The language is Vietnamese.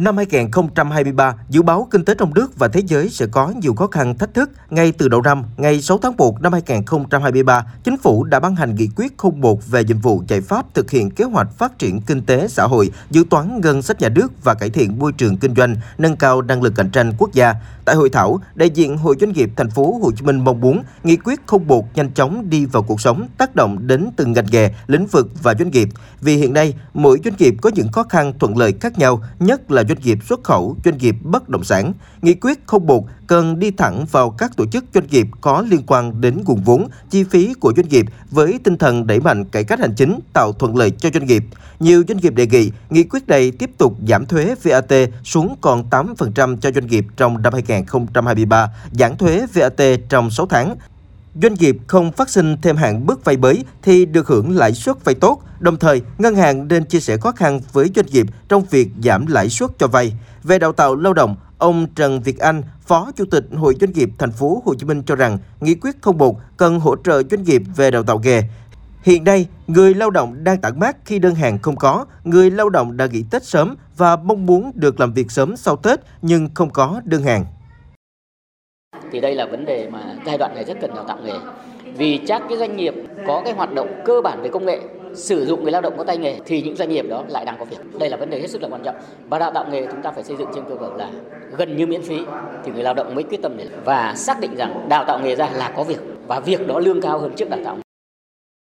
Năm 2023, dự báo kinh tế trong nước và thế giới sẽ có nhiều khó khăn thách thức. Ngay từ đầu năm, ngày 6 tháng 1 năm 2023, Chính phủ đã ban hành nghị quyết 01 về nhiệm vụ giải pháp thực hiện kế hoạch phát triển kinh tế xã hội, dự toán ngân sách nhà nước và cải thiện môi trường kinh doanh, nâng cao năng lực cạnh tranh quốc gia. Tại hội thảo, đại diện Hội Doanh nghiệp thành phố Hồ Chí Minh mong muốn nghị quyết 01 nhanh chóng đi vào cuộc sống, tác động đến từng ngành nghề, lĩnh vực và doanh nghiệp. Vì hiện nay, mỗi doanh nghiệp có những khó khăn thuận lợi khác nhau, nhất là doanh nghiệp xuất khẩu, doanh nghiệp bất động sản. Nghị quyết 01 cần đi thẳng vào các tổ chức doanh nghiệp có liên quan đến nguồn vốn, chi phí của doanh nghiệp với tinh thần đẩy mạnh cải cách hành chính, tạo thuận lợi cho doanh nghiệp. Nhiều doanh nghiệp đề nghị nghị quyết này tiếp tục giảm thuế VAT xuống còn 8% cho doanh nghiệp trong năm 2023, giảm thuế VAT trong 6 tháng. Doanh nghiệp không phát sinh thêm hạn mức vay mới thì được hưởng lãi suất vay tốt, đồng thời ngân hàng nên chia sẻ khó khăn với doanh nghiệp trong việc giảm lãi suất cho vay. Về đào tạo lao động, ông Trần Việt Anh, Phó Chủ tịch Hội Doanh nghiệp thành phố Hồ Chí Minh cho rằng nghị quyết 01 cần hỗ trợ doanh nghiệp về đào tạo nghề. Hiện nay, người lao động đang tản mát khi đơn hàng không có, người lao động đã nghỉ Tết sớm và mong muốn được làm việc sớm sau Tết nhưng không có đơn hàng thì đây là vấn đề mà giai đoạn này rất cần đào tạo nghề. Vì chắc cái doanh nghiệp có cái hoạt động cơ bản về công nghệ, sử dụng người lao động có tay nghề, thì những doanh nghiệp đó lại đang có việc. Đây là vấn đề hết sức là quan trọng. Và đào tạo nghề chúng ta phải xây dựng trên cơ sở là gần như miễn phí thì người lao động mới quyết tâm để và xác định rằng đào tạo nghề ra là có việc và việc đó lương cao hơn trước đào tạo.